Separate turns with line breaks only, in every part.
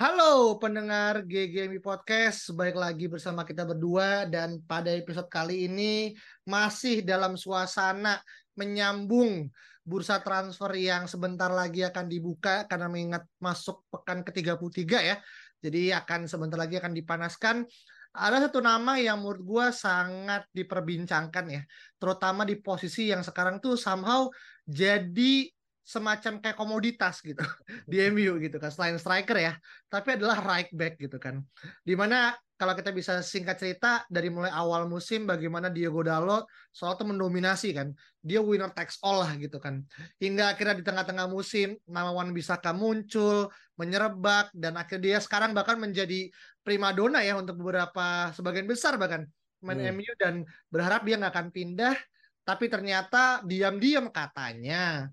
Halo pendengar GGMI Podcast, baik lagi bersama kita berdua dan pada episode kali ini masih dalam suasana menyambung bursa transfer yang sebentar lagi akan dibuka karena mengingat masuk pekan ke-33 ya. Jadi akan sebentar lagi akan dipanaskan. Ada satu nama yang menurut gue sangat diperbincangkan ya, terutama di posisi yang sekarang tuh somehow jadi semacam kayak komoditas gitu di MU gitu kan selain striker ya tapi adalah right back gitu kan. Di mana kalau kita bisa singkat cerita dari mulai awal musim bagaimana Diogo Dalot soal itu mendominasi kan dia winner takes all lah gitu kan. Hingga akhirnya di tengah-tengah musim nama Wan Bisaka muncul menyerebak dan akhirnya dia sekarang bahkan menjadi primadona ya untuk beberapa sebagian besar bahkan main
Hmm.
MU dan berharap dia nggak akan pindah tapi ternyata diam-diam katanya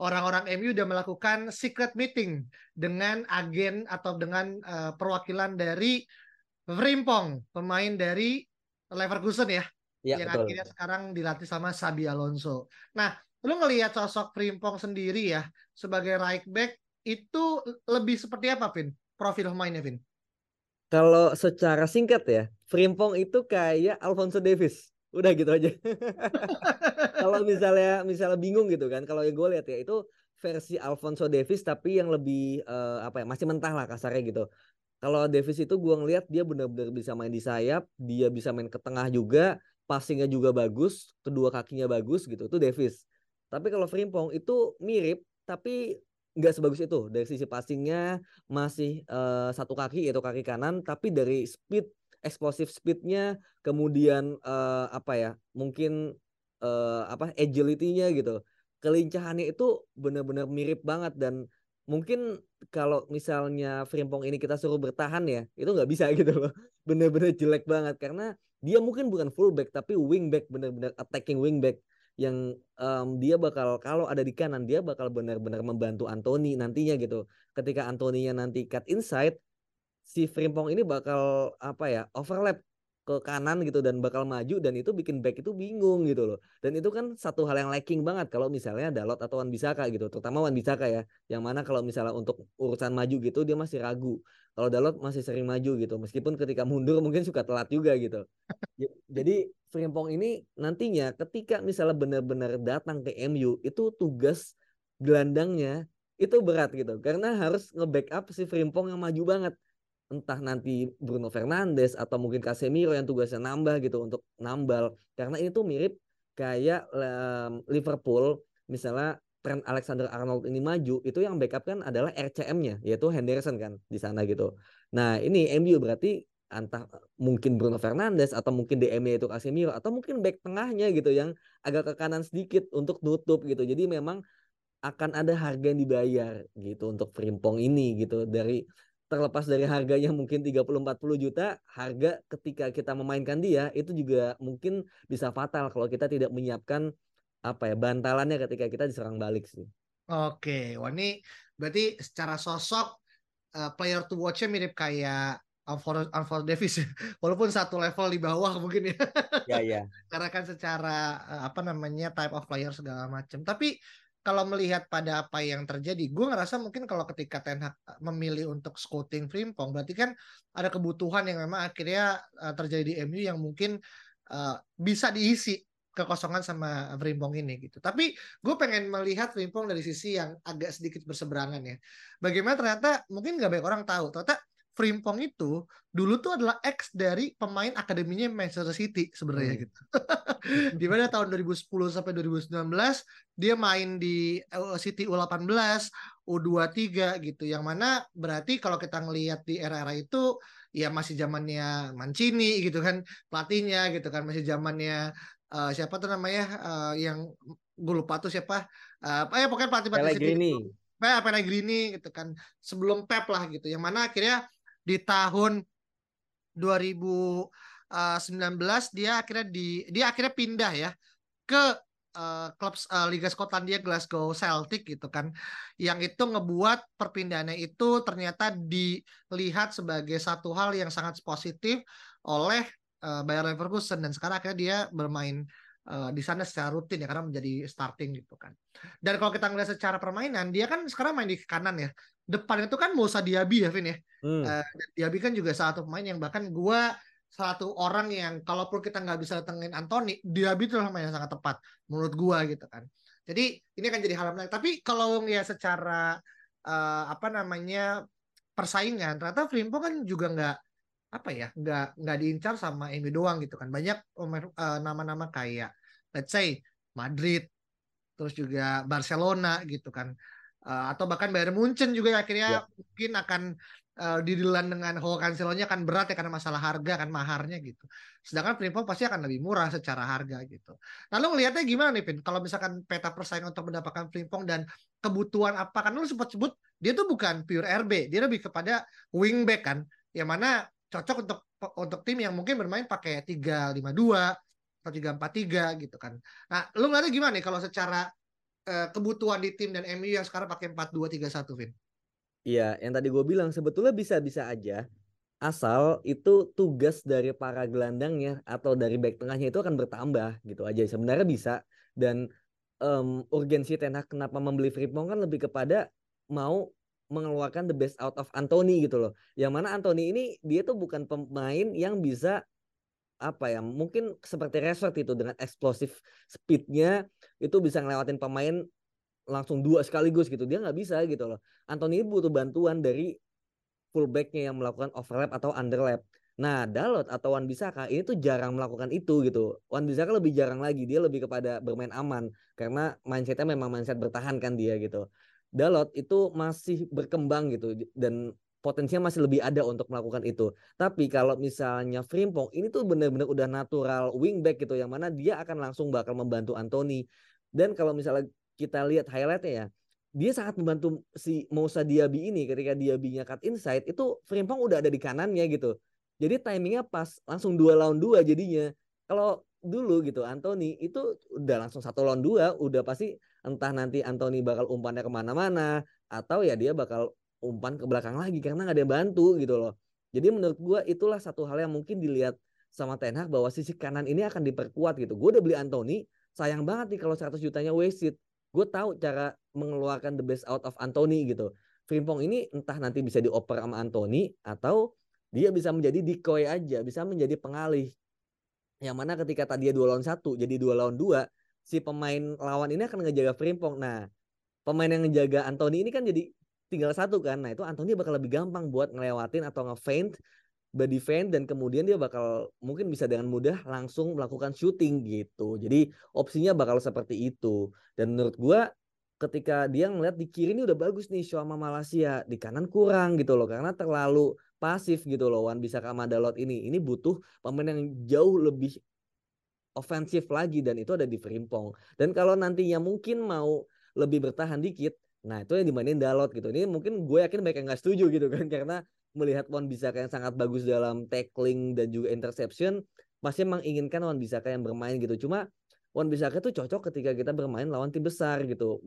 orang-orang MU udah melakukan secret meeting dengan agen atau dengan eh, perwakilan dari Frimpong, pemain dari Leverkusen ya,
Ya,
yang
betul.
akhirnya sekarang dilatih sama Sabi Alonso. Nah, lu ngelihat sosok Frimpong sendiri ya sebagai right back itu lebih seperti apa, Vin? Profil pemainnya, Vin?
Kalau secara singkat ya, Frimpong itu kayak Alfonso Davis. Udah gitu aja. Kalau misalnya misalnya bingung gitu kan, kalau yang gue lihat ya itu versi Alfonso Davis tapi yang lebih eh, apa ya masih mentah lah kasarnya gitu. Kalau Davis itu gue ngelihat dia benar-benar bisa main di sayap, dia bisa main ke tengah juga, passingnya juga bagus, kedua kakinya bagus gitu. Itu Davis. Tapi kalau Frimpong itu mirip tapi nggak sebagus itu dari sisi passingnya masih eh, satu kaki yaitu kaki kanan tapi dari speed explosive speednya kemudian eh, apa ya mungkin eh, apa agility-nya gitu. Kelincahannya itu benar-benar mirip banget dan mungkin kalau misalnya Frimpong ini kita suruh bertahan ya itu nggak bisa gitu loh. Benar-benar jelek banget karena dia mungkin bukan fullback tapi wingback benar-benar attacking wingback yang em, dia bakal kalau ada di kanan dia bakal benar-benar membantu Anthony nantinya gitu. Ketika Antoninya nanti cut inside si Frimpong ini bakal apa ya overlap ke kanan gitu dan bakal maju dan itu bikin back itu bingung gitu loh. Dan itu kan satu hal yang lacking banget kalau misalnya Dalot atau Wan Bisaka gitu terutama Wan Bisaka ya yang mana kalau misalnya untuk urusan maju gitu dia masih ragu. Kalau Dalot masih sering maju gitu meskipun ketika mundur mungkin suka telat juga gitu. Jadi Frimpong ini nantinya ketika misalnya benar-benar datang ke MU itu tugas gelandangnya itu berat gitu. Karena harus nge-backup si Frimpong yang maju banget entah nanti Bruno Fernandes atau mungkin Casemiro yang tugasnya nambah gitu untuk nambal karena ini tuh mirip kayak em, Liverpool misalnya Trent Alexander Arnold ini maju itu yang backup kan adalah RCM-nya yaitu Henderson kan di sana gitu. Nah, ini MU berarti entah mungkin Bruno Fernandes atau mungkin DM-nya itu Casemiro atau mungkin back tengahnya gitu yang agak ke kanan sedikit untuk nutup gitu. Jadi memang akan ada harga yang dibayar gitu untuk Frimpong ini gitu dari terlepas dari harganya mungkin 30-40 juta harga ketika kita memainkan dia itu juga mungkin bisa fatal kalau kita tidak menyiapkan apa ya bantalannya ketika kita diserang balik sih.
Oke, wah ini berarti secara sosok eh, player to watch-nya mirip kayak Alfonso Davis ya. Walaupun satu level di bawah mungkin ya.
Ya ya.
Karena kan secara eh, apa namanya type of player segala macam. Tapi kalau melihat pada apa yang terjadi, gue ngerasa mungkin kalau ketika Ten Hag eh, memilih untuk scouting Frimpong, berarti kan ada kebutuhan yang memang akhirnya eh, terjadi di MU yang mungkin eh, bisa diisi kekosongan sama Frimpong ini gitu. Tapi gue pengen melihat Frimpong dari sisi yang agak sedikit berseberangan ya. Bagaimana ternyata mungkin nggak banyak orang tahu, ternyata Frimpong itu dulu tuh adalah ex dari pemain akademinya Manchester City sebenarnya
Hmm.
gitu. Di mana tahun 2010 sampai 2019 dia main di eh, City U18, U23 gitu. Yang mana berarti kalau kita ngelihat di era-era itu ya masih zamannya Mancini gitu kan pelatihnya gitu kan masih zamannya eh, siapa tuh namanya eh, yang gue lupa tuh siapa eh ya pokoknya pelatih pelatih City
Pellegrini.
Pellegrini gitu kan sebelum Pep lah gitu yang mana akhirnya di tahun 2019 dia akhirnya di dia akhirnya pindah ya ke uh, klub uh, Liga Skotlandia Glasgow Celtic gitu kan. Yang itu ngebuat perpindahannya itu ternyata dilihat sebagai satu hal yang sangat positif oleh uh, Bayer Leverkusen. Dan sekarang akhirnya dia bermain uh, di sana secara rutin ya karena menjadi starting gitu kan. Dan kalau kita ngeliat secara permainan dia kan sekarang main di kanan ya. Depan itu kan Musa Diaby ya Vin ya. Hmm. Uh, Diaby kan juga satu pemain yang bahkan gua satu orang yang kalaupun kita nggak bisa datengin Anthony, Diaby itu pemain yang sangat tepat menurut gua gitu kan. Jadi ini akan jadi hal menarik. Tapi kalau ya secara uh, apa namanya persaingan, ternyata Frimpong kan juga nggak apa ya nggak nggak diincar sama MU doang gitu kan. Banyak uh, nama-nama kayak let's say Madrid terus juga Barcelona gitu kan. Uh, atau bahkan Bayern Munchen juga akhirnya ya. mungkin akan uh, didilan dengan Ho Cancelonya akan berat ya karena masalah harga kan maharnya gitu. Sedangkan Frimpong pasti akan lebih murah secara harga gitu. Lalu ngelihatnya gimana nih Pin? Kalau misalkan peta persaingan untuk mendapatkan Frimpong dan kebutuhan apa kan lu sempat sebut dia tuh bukan pure RB dia lebih kepada wingback kan. Yang mana cocok untuk untuk tim yang mungkin bermain pakai tiga lima dua atau tiga empat tiga gitu kan. Nah, lu ngeliatnya gimana nih kalau secara uh, kebutuhan di tim dan MU yang sekarang pakai empat dua tiga satu, Vin?
Iya, yang tadi gue bilang sebetulnya bisa-bisa aja asal itu tugas dari para gelandangnya atau dari back tengahnya itu akan bertambah gitu aja sebenarnya bisa dan um, urgensi Ten Hag kenapa membeli Frimpong kan lebih kepada mau mengeluarkan the best out of Anthony gitu loh. Yang mana Anthony ini dia tuh bukan pemain yang bisa apa ya mungkin seperti Rashford itu dengan eksplosif speednya itu bisa ngelewatin pemain langsung dua sekaligus gitu. Dia nggak bisa gitu loh. Anthony butuh bantuan dari fullbacknya yang melakukan overlap atau underlap. Nah Dalot atau Wan Bisaka ini tuh jarang melakukan itu gitu. Wan Bisaka lebih jarang lagi. Dia lebih kepada bermain aman. Karena mindsetnya memang mindset bertahan kan dia gitu Dalot itu masih berkembang gitu dan potensinya masih lebih ada untuk melakukan itu. Tapi kalau misalnya Frimpong ini tuh benar-benar udah natural wingback gitu yang mana dia akan langsung bakal membantu Anthony. Dan kalau misalnya kita lihat highlightnya ya, dia sangat membantu si Moussa Diaby ini ketika Diaby-nya cut inside itu Frimpong udah ada di kanannya gitu. Jadi timingnya pas langsung dua lawan dua jadinya. Kalau dulu gitu Anthony itu udah langsung satu lawan dua udah pasti entah nanti Anthony bakal umpannya ke mana-mana atau ya dia bakal umpan ke belakang lagi karena nggak ada yang bantu gitu loh. Jadi menurut gue itulah satu hal yang mungkin dilihat sama Ten Hag bahwa sisi kanan ini akan diperkuat gitu. Gue udah beli Anthony, sayang banget nih kalau 100 jutanya wasted. Gue tahu cara mengeluarkan the best out of Anthony gitu. Frimpong ini entah nanti bisa dioper sama Anthony atau dia bisa menjadi decoy aja, bisa menjadi pengalih. Yang mana ketika tadi dia dua lawan satu, jadi dua lawan dua, si pemain lawan ini akan ngejaga Frimpong. Nah, pemain yang ngejaga Anthony ini kan jadi tinggal satu kan. Nah, itu Anthony bakal lebih gampang buat ngelewatin atau nge-feint body feint dan kemudian dia bakal mungkin bisa dengan mudah langsung melakukan shooting gitu. Jadi opsinya bakal seperti itu. Dan menurut gua ketika dia ngeliat di kiri ini udah bagus nih Shoma Malaysia, di kanan kurang gitu loh karena terlalu pasif gitu loh Wan bisa ke Madalot ini. Ini butuh pemain yang jauh lebih ofensif lagi dan itu ada di Frimpong. Dan kalau nantinya mungkin mau lebih bertahan dikit, nah itu yang dimainin Dalot gitu. Ini mungkin gue yakin mereka nggak setuju gitu kan karena melihat Wan Bisaka yang sangat bagus dalam tackling dan juga interception, pasti menginginkan Wan Bisaka yang bermain gitu. Cuma Wan Bisaka itu cocok ketika kita bermain lawan tim besar gitu.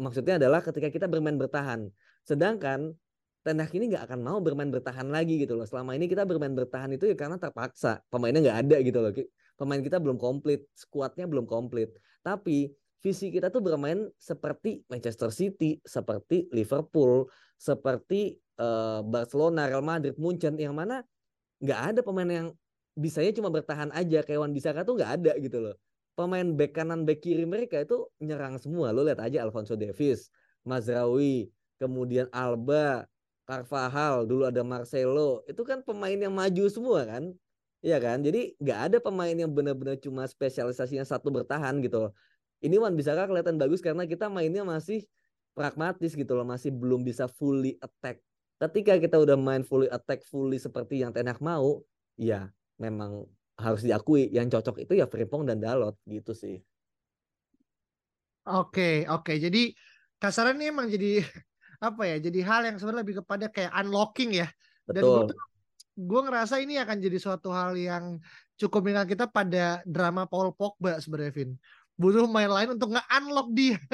Maksudnya adalah ketika kita bermain bertahan. Sedangkan Ten ini nggak akan mau bermain bertahan lagi gitu loh. Selama ini kita bermain bertahan itu ya karena terpaksa. Pemainnya nggak ada gitu loh pemain kita belum komplit, skuadnya belum komplit. Tapi visi kita tuh bermain seperti Manchester City, seperti Liverpool, seperti uh, Barcelona, Real Madrid, Munchen yang mana nggak ada pemain yang bisanya cuma bertahan aja kayak Wan Bisaka tuh nggak ada gitu loh. Pemain back kanan, back kiri mereka itu nyerang semua. Lo lihat aja Alfonso Davies, Mazraoui, kemudian Alba, Carvajal, dulu ada Marcelo. Itu kan pemain yang maju semua kan. Iya kan? Jadi nggak ada pemain yang benar-benar cuma spesialisasinya satu bertahan gitu loh. Ini Wan bisa kelihatan bagus karena kita mainnya masih pragmatis gitu loh, masih belum bisa fully attack. Ketika kita udah main fully attack, fully seperti yang Tenak mau, ya memang harus diakui yang cocok itu ya Frimpong dan Dalot gitu sih.
Oke, oke. Jadi kasarnya ini emang jadi apa ya jadi hal yang sebenarnya lebih kepada kayak unlocking ya dan
Betul.
gue tuh gue ngerasa ini akan jadi suatu hal yang cukup mengingat kita pada drama Paul Pogba sebenarnya Vin. Butuh main lain untuk nge-unlock dia.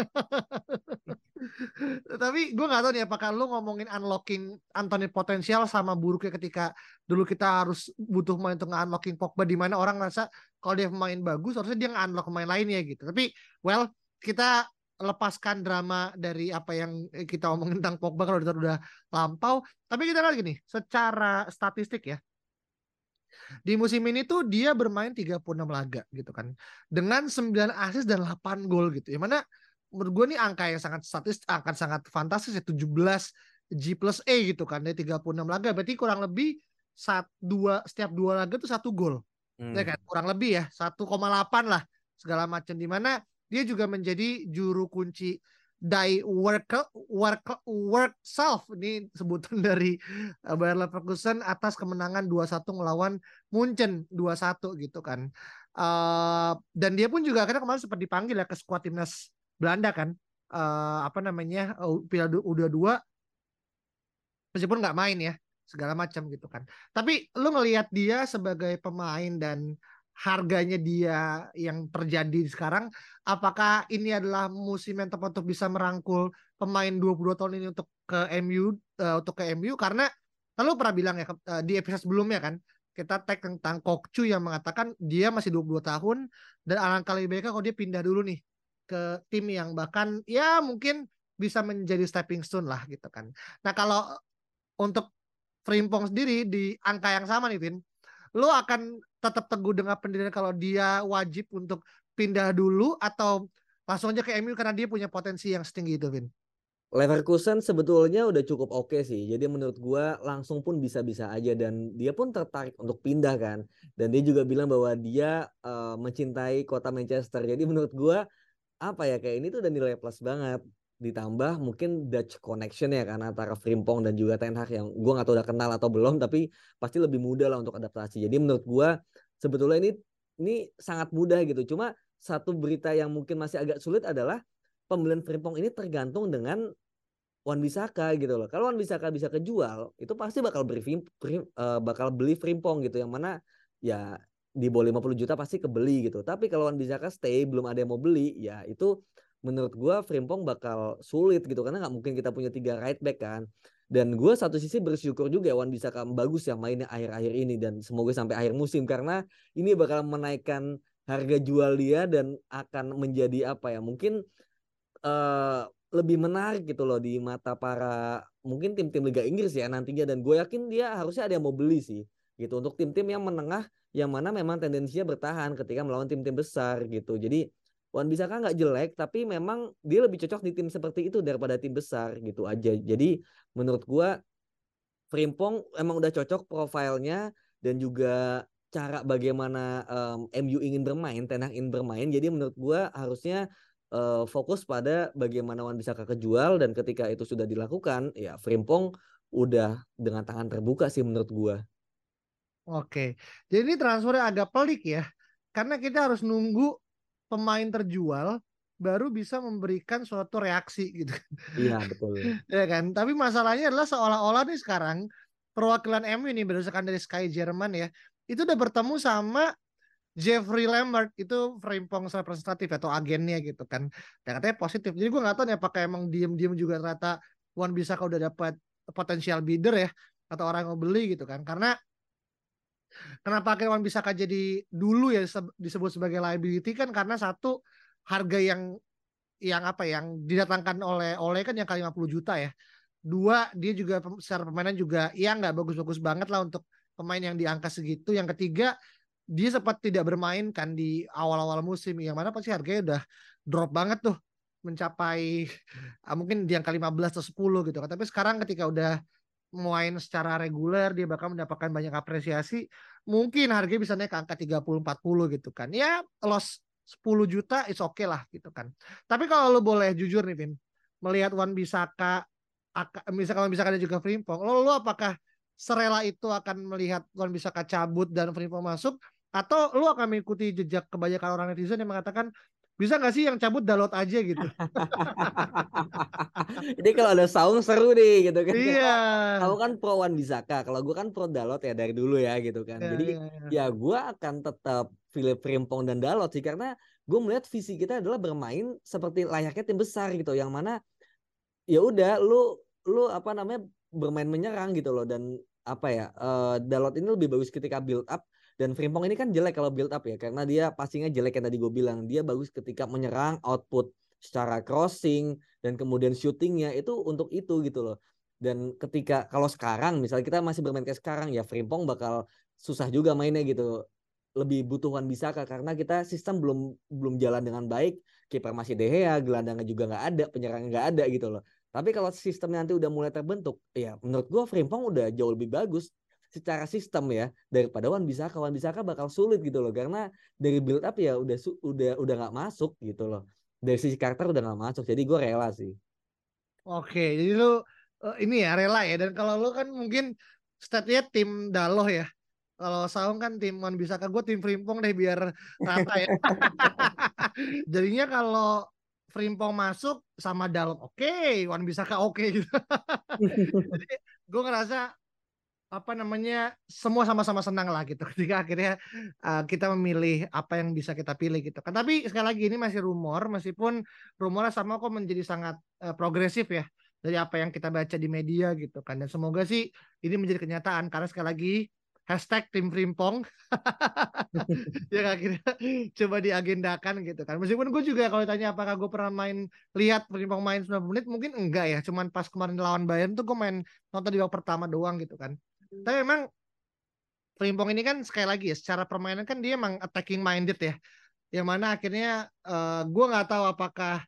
Tapi gue nggak tahu nih apakah lu ngomongin unlocking Anthony potensial sama buruknya ketika dulu kita harus butuh main untuk nge-unlocking Pogba di mana orang ngerasa kalau dia main bagus harusnya dia nge-unlock main lainnya gitu. Tapi well kita lepaskan drama dari apa yang kita omongin tentang Pogba kalau udah, udah lampau. Tapi kita lihat gini, secara statistik ya. Di musim ini tuh dia bermain 36 laga gitu kan. Dengan 9 assist dan 8 gol gitu. Yang mana menurut gue nih angka yang sangat statis akan sangat fantastis ya 17 G plus A gitu kan dari 36 laga berarti kurang lebih saat dua setiap dua laga tuh satu gol
Hmm.
ya kan kurang lebih ya 1,8 lah segala macam di mana dia juga menjadi juru kunci die work work work self ini sebutan dari uh, Bayer Leverkusen atas kemenangan 2-1 melawan Munchen 2-1 gitu kan. Uh, dan dia pun juga akhirnya kemarin sempat dipanggil ya ke skuad timnas Belanda kan. Uh, apa namanya? Piala udah dua meskipun nggak main ya segala macam gitu kan. Tapi lu ngelihat dia sebagai pemain dan harganya dia yang terjadi sekarang apakah ini adalah musim yang tepat untuk bisa merangkul pemain 22 tahun ini untuk ke MU uh, untuk ke MU karena lalu pernah bilang ya uh, di episode sebelumnya kan kita tag tentang Kokcu yang mengatakan dia masih 22 tahun dan alangkah lebih baiknya kalau dia pindah dulu nih ke tim yang bahkan ya mungkin bisa menjadi stepping stone lah gitu kan. Nah kalau untuk Frimpong sendiri di angka yang sama nih Vin, lo akan tetap teguh dengan pendirian kalau dia wajib untuk pindah dulu atau langsung aja ke MU karena dia punya potensi yang setinggi itu, Vin?
Leverkusen sebetulnya udah cukup oke sih. Jadi menurut gua langsung pun bisa-bisa aja dan dia pun tertarik untuk pindah kan. Dan dia juga bilang bahwa dia uh, mencintai kota Manchester. Jadi menurut gua apa ya kayak ini tuh udah nilai plus banget. Ditambah mungkin Dutch connection ya kan antara Frimpong dan juga Ten Hag yang gua nggak tahu udah kenal atau belum tapi pasti lebih mudah lah untuk adaptasi. Jadi menurut gua sebetulnya ini ini sangat mudah gitu. Cuma satu berita yang mungkin masih agak sulit adalah pembelian Frimpong ini tergantung dengan Wan Bisaka gitu loh. Kalau Wan Bisaka bisa kejual, itu pasti bakal beli uh, bakal beli Frimpong gitu yang mana ya di bawah 50 juta pasti kebeli gitu. Tapi kalau Wan Bisaka stay belum ada yang mau beli, ya itu menurut gua Frimpong bakal sulit gitu karena nggak mungkin kita punya tiga right back kan. Dan gue satu sisi bersyukur juga Wan Bisaka bagus ya mainnya akhir-akhir ini dan semoga sampai akhir musim karena ini bakal menaikkan harga jual dia dan akan menjadi apa ya mungkin uh, lebih menarik gitu loh di mata para mungkin tim-tim Liga Inggris ya nantinya dan gue yakin dia harusnya ada yang mau beli sih gitu untuk tim-tim yang menengah yang mana memang tendensinya bertahan ketika melawan tim-tim besar gitu jadi Wan Bisaka nggak jelek tapi memang dia lebih cocok di tim seperti itu daripada tim besar gitu aja jadi menurut gue Frimpong emang udah cocok profilnya dan juga cara bagaimana um, MU ingin bermain, Ten Hag ingin bermain. Jadi menurut gue harusnya uh, fokus pada bagaimana Wan bisa kejual dan ketika itu sudah dilakukan, ya Frimpong udah dengan tangan terbuka sih menurut gue.
Oke, jadi transfernya agak pelik ya, karena kita harus nunggu pemain terjual baru bisa memberikan suatu reaksi gitu.
Iya betul.
ya kan, tapi masalahnya adalah seolah-olah nih sekarang perwakilan MU ini berdasarkan dari Sky Jerman ya, itu udah bertemu sama Jeffrey Lambert itu Frimpong representatif atau agennya gitu kan. Dan katanya positif. Jadi gue nggak tahu nih apakah emang diem-diem juga ternyata Wan bisa kalau udah dapat potensial bidder ya atau orang yang mau beli gitu kan. Karena kenapa akhirnya bisa jadi dulu ya disebut sebagai liability kan karena satu harga yang yang apa yang didatangkan oleh oleh kan yang kali 50 juta ya. Dua dia juga secara permainan juga ya nggak bagus-bagus banget lah untuk pemain yang di angka segitu. Yang ketiga dia sempat tidak bermain kan di awal-awal musim yang mana pasti harganya udah drop banget tuh mencapai mungkin di angka 15 atau 10 gitu kan. Tapi sekarang ketika udah main secara reguler dia bakal mendapatkan banyak apresiasi. Mungkin harganya bisa naik ke angka 30 40 gitu kan. Ya loss 10 juta is oke okay lah gitu kan. Tapi kalau lo boleh jujur nih Vin, melihat Wan Bisaka misalkan Wan Bisaka dan juga Frimpong, lo, lo apakah serela itu akan melihat Wan Bisaka cabut dan Frimpong masuk atau lu akan mengikuti jejak kebanyakan orang netizen yang mengatakan bisa nggak sih yang cabut download aja gitu?
Jadi kalau ada saung seru nih gitu kan.
Iya.
Kamu kan pro Wan Bisaka, kalau gue kan pro Dalot ya dari dulu ya gitu kan.
Iya,
Jadi
iya, iya.
ya gue akan tetap Philip Frimpong dan Dalot sih karena gue melihat visi kita adalah bermain seperti layaknya tim besar gitu yang mana ya udah lu lu apa namanya bermain menyerang gitu loh dan apa ya eh, Dalot ini lebih bagus ketika build up dan Frimpong ini kan jelek kalau build up ya karena dia passingnya jelek yang tadi gue bilang. Dia bagus ketika menyerang output secara crossing dan kemudian shootingnya itu untuk itu gitu loh. Dan ketika kalau sekarang misalnya kita masih bermain kayak sekarang ya Frimpong bakal susah juga mainnya gitu. Lebih butuhan bisa karena kita sistem belum belum jalan dengan baik. Kiper masih De Gea gelandangnya juga nggak ada penyerangnya nggak ada gitu loh. Tapi kalau sistemnya nanti udah mulai terbentuk ya menurut gua Frimpong udah jauh lebih bagus secara sistem ya daripada Wan Bisaka Wan Bisaka bakal sulit gitu loh karena dari build up ya udah udah udah nggak masuk gitu loh dari sisi karakter udah nggak masuk jadi gue rela sih
Oke, jadi lu eh, ini ya rela ya. Dan kalau lu kan mungkin statnya tim Daloh ya. Kalau Saung kan tim Wan Bisaka, gue tim Frimpong deh biar rata ya. Jadinya kalau Frimpong masuk sama Dalot oke, Wan Bisaka oke gitu. Jadi gue ngerasa apa namanya semua sama-sama senang lah gitu. Ketika akhirnya uh, kita memilih apa yang bisa kita pilih gitu kan. Tapi sekali lagi ini masih rumor meskipun rumornya sama kok menjadi sangat uh, progresif ya dari apa yang kita baca di media gitu kan. Dan semoga sih ini menjadi kenyataan karena sekali lagi hashtag tim Frimpong. Yang akhirnya coba diagendakan gitu kan. Meskipun gue juga kalau tanya apakah gue pernah main lihat Frimpong main 90 menit mungkin enggak ya. Cuman pas kemarin lawan Bayern tuh gue main nonton di babak pertama doang gitu kan tapi memang Frimpong ini kan sekali lagi ya secara permainan kan dia emang attacking minded ya. Yang mana akhirnya uh, gue nggak tahu apakah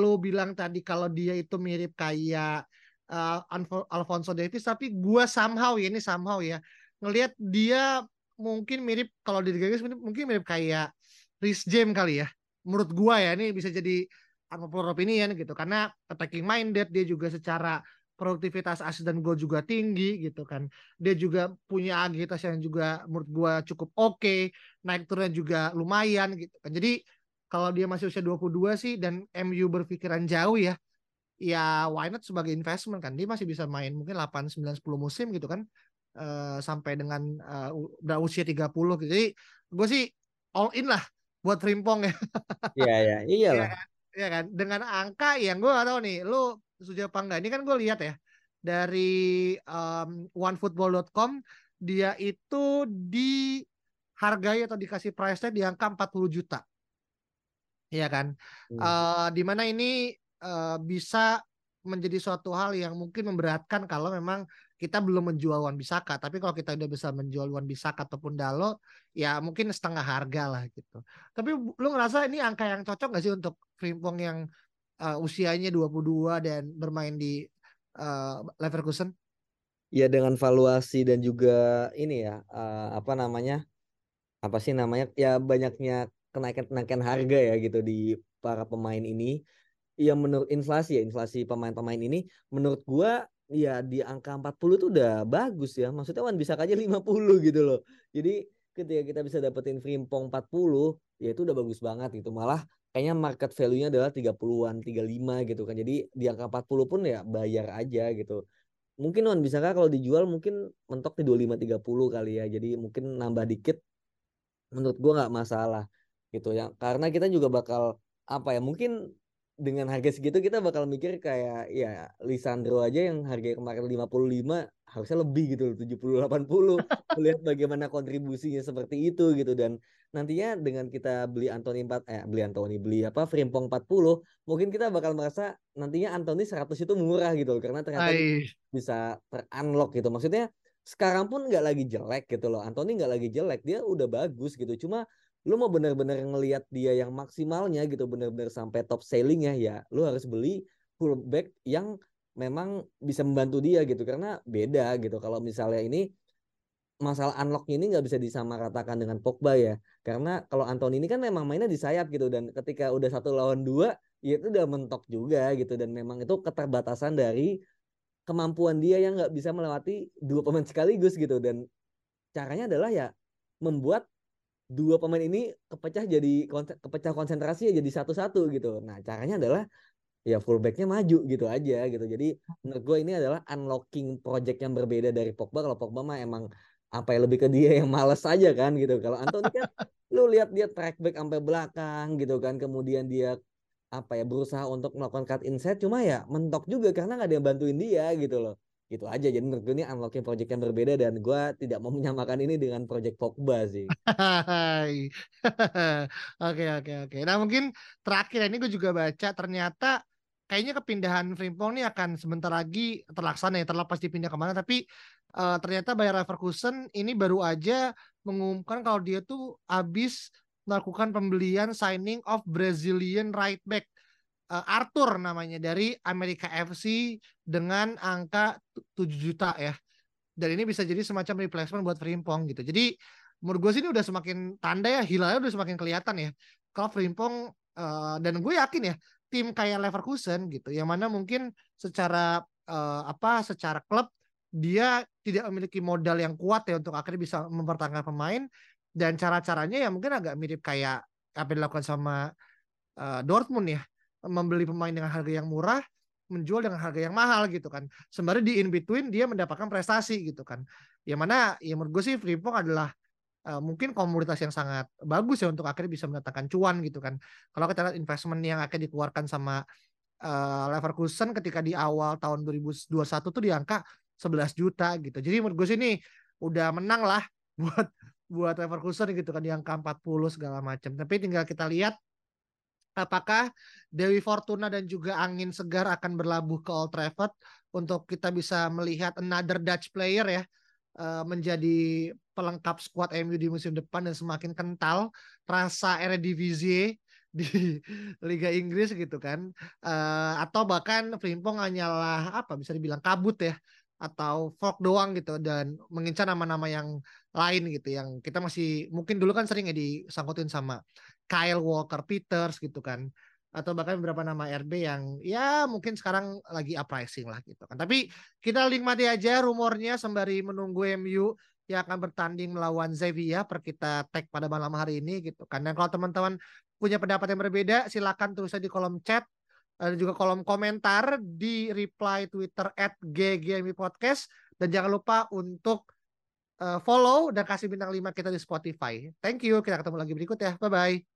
lu bilang tadi kalau dia itu mirip kayak uh, Alfonso Davies tapi gue somehow ya ini somehow ya ngelihat dia mungkin mirip kalau di Liga mungkin mirip kayak Rhys James kali ya. Menurut gua ya ini bisa jadi unpopular opinion gitu. Karena attacking minded dia juga secara produktivitas asis dan juga tinggi gitu kan dia juga punya agilitas yang juga menurut gua cukup oke okay. naik turunnya juga lumayan gitu kan jadi kalau dia masih usia 22 sih dan MU berpikiran jauh ya ya why not sebagai investment kan dia masih bisa main mungkin 8 9 10 musim gitu kan uh, sampai dengan uh, udah usia 30 gitu. Jadi gue sih all in lah buat Rimpong ya.
Iya iya iyalah.
Iya kan? Dengan angka yang gue gak tahu nih, lu setuju apa enggak? Ini kan gue lihat ya dari um, onefootball.com dia itu dihargai atau dikasih price tag di angka 40 juta. Iya kan? Hmm. Uh, di mana ini uh, bisa menjadi suatu hal yang mungkin memberatkan kalau memang kita belum menjual Wan Bisaka tapi kalau kita udah bisa menjual Wan Bisaka ataupun Dalo ya mungkin setengah harga lah gitu tapi lu ngerasa ini angka yang cocok gak sih untuk Frimpong yang uh, usianya 22 dan bermain di uh, Leverkusen?
Ya dengan valuasi dan juga ini ya uh, apa namanya apa sih namanya ya banyaknya kenaikan-kenaikan harga ya gitu di para pemain ini. Ya menurut inflasi ya inflasi pemain-pemain ini menurut gua ya di angka 40 itu udah bagus ya. Maksudnya Wan bisa aja 50 gitu loh. Jadi ketika kita bisa dapetin Frimpong 40 ya itu udah bagus banget gitu. Malah kayaknya market value-nya adalah 30-an 35 gitu kan. Jadi di angka 40 pun ya bayar aja gitu. Mungkin Wan bisa kalau dijual mungkin mentok di 25 30 kali ya. Jadi mungkin nambah dikit menurut gua nggak masalah gitu ya. Karena kita juga bakal apa ya mungkin dengan harga segitu kita bakal mikir kayak ya Lisandro aja yang harga kemarin 55 harusnya lebih gitu 70 80 melihat bagaimana kontribusinya seperti itu gitu. Dan nantinya dengan kita beli Anthony 4 eh beli Anthony beli apa Frimpong 40 mungkin kita bakal merasa nantinya Anthony 100 itu murah gitu karena ternyata Ay. bisa terunlock gitu. Maksudnya sekarang pun nggak lagi jelek gitu loh. Anthony nggak lagi jelek dia udah bagus gitu. Cuma lu mau benar-benar ngelihat dia yang maksimalnya gitu benar-benar sampai top sellingnya ya lu harus beli fullback yang memang bisa membantu dia gitu. Karena beda gitu kalau misalnya ini masalah unlock ini nggak bisa disamaratakan dengan Pogba ya. Karena kalau Anthony ini kan memang mainnya di sayap gitu dan ketika udah satu lawan dua ya itu udah mentok juga gitu. Dan memang itu keterbatasan dari kemampuan dia yang nggak bisa melewati dua pemain sekaligus gitu. Dan caranya adalah ya membuat dua pemain ini kepecah jadi kepecah konsentrasi ya jadi satu-satu gitu. Nah, caranya adalah ya fullbacknya maju gitu aja gitu. Jadi menurut gue ini adalah unlocking project yang berbeda dari Pogba. Kalau Pogba mah emang apa ya lebih ke dia yang males aja kan gitu. Kalau Anthony kan lu lihat dia track back sampai belakang gitu kan. Kemudian dia apa ya berusaha untuk melakukan cut inside cuma ya mentok juga karena nggak ada yang bantuin dia gitu loh gitu aja. Jadi menurut gue ini unlocking project yang berbeda dan gue tidak mau menyamakan ini dengan project Pogba sih.
Oke oke oke. Nah mungkin terakhir ini gue juga baca ternyata kayaknya kepindahan Frimpong ini akan sebentar lagi terlaksana ya terlepas dipindah ke mana. Tapi uh, ternyata Bayer Leverkusen ini baru aja mengumumkan kalau dia tuh habis melakukan pembelian signing of Brazilian right back uh, Arthur namanya dari Amerika FC dengan angka 7 juta ya. Dan ini bisa jadi semacam replacement buat Frimpong gitu. Jadi menurut gue sih ini udah semakin tanda ya hilalnya udah semakin kelihatan ya. Kalau Frimpong uh, dan gue yakin ya tim kayak Leverkusen gitu yang mana mungkin secara uh, apa secara klub dia tidak memiliki modal yang kuat ya untuk akhirnya bisa mempertahankan pemain dan cara-caranya ya mungkin agak mirip kayak apa yang dilakukan sama uh, Dortmund ya membeli pemain dengan harga yang murah, menjual dengan harga yang mahal gitu kan. Sembari di in between dia mendapatkan prestasi gitu kan. Yang mana ya menurut gue sih Frimpong adalah uh, mungkin komoditas yang sangat bagus ya untuk akhirnya bisa mendatangkan cuan gitu kan. Kalau kita lihat investment yang akan dikeluarkan sama uh, Leverkusen ketika di awal tahun 2021 tuh di angka 11 juta gitu. Jadi menurut gue sih ini udah menang lah buat buat Leverkusen gitu kan di angka 40 segala macam. Tapi tinggal kita lihat apakah Dewi Fortuna dan juga angin segar akan berlabuh ke Old Trafford? Untuk kita bisa melihat another Dutch player ya eh, menjadi pelengkap skuad MU di musim depan dan semakin kental rasa Eredivisie di Liga Inggris gitu kan. Uh, atau bahkan Frimpong hanyalah apa bisa dibilang kabut ya atau folk doang gitu dan mengincar nama-nama yang lain gitu yang kita masih mungkin dulu kan sering ya disangkutin sama Kyle Walker Peters gitu kan atau bahkan beberapa nama RB yang ya mungkin sekarang lagi uprising lah gitu kan. Tapi kita nikmati aja rumornya sembari menunggu MU yang akan bertanding melawan Sevilla per kita tag pada malam hari ini gitu kan. Dan kalau teman-teman punya pendapat yang berbeda silakan tulis di kolom chat dan juga kolom komentar di reply Twitter at GGMI Podcast dan jangan lupa untuk uh, follow dan kasih bintang 5 kita di Spotify. Thank you. Kita ketemu lagi berikut ya. Bye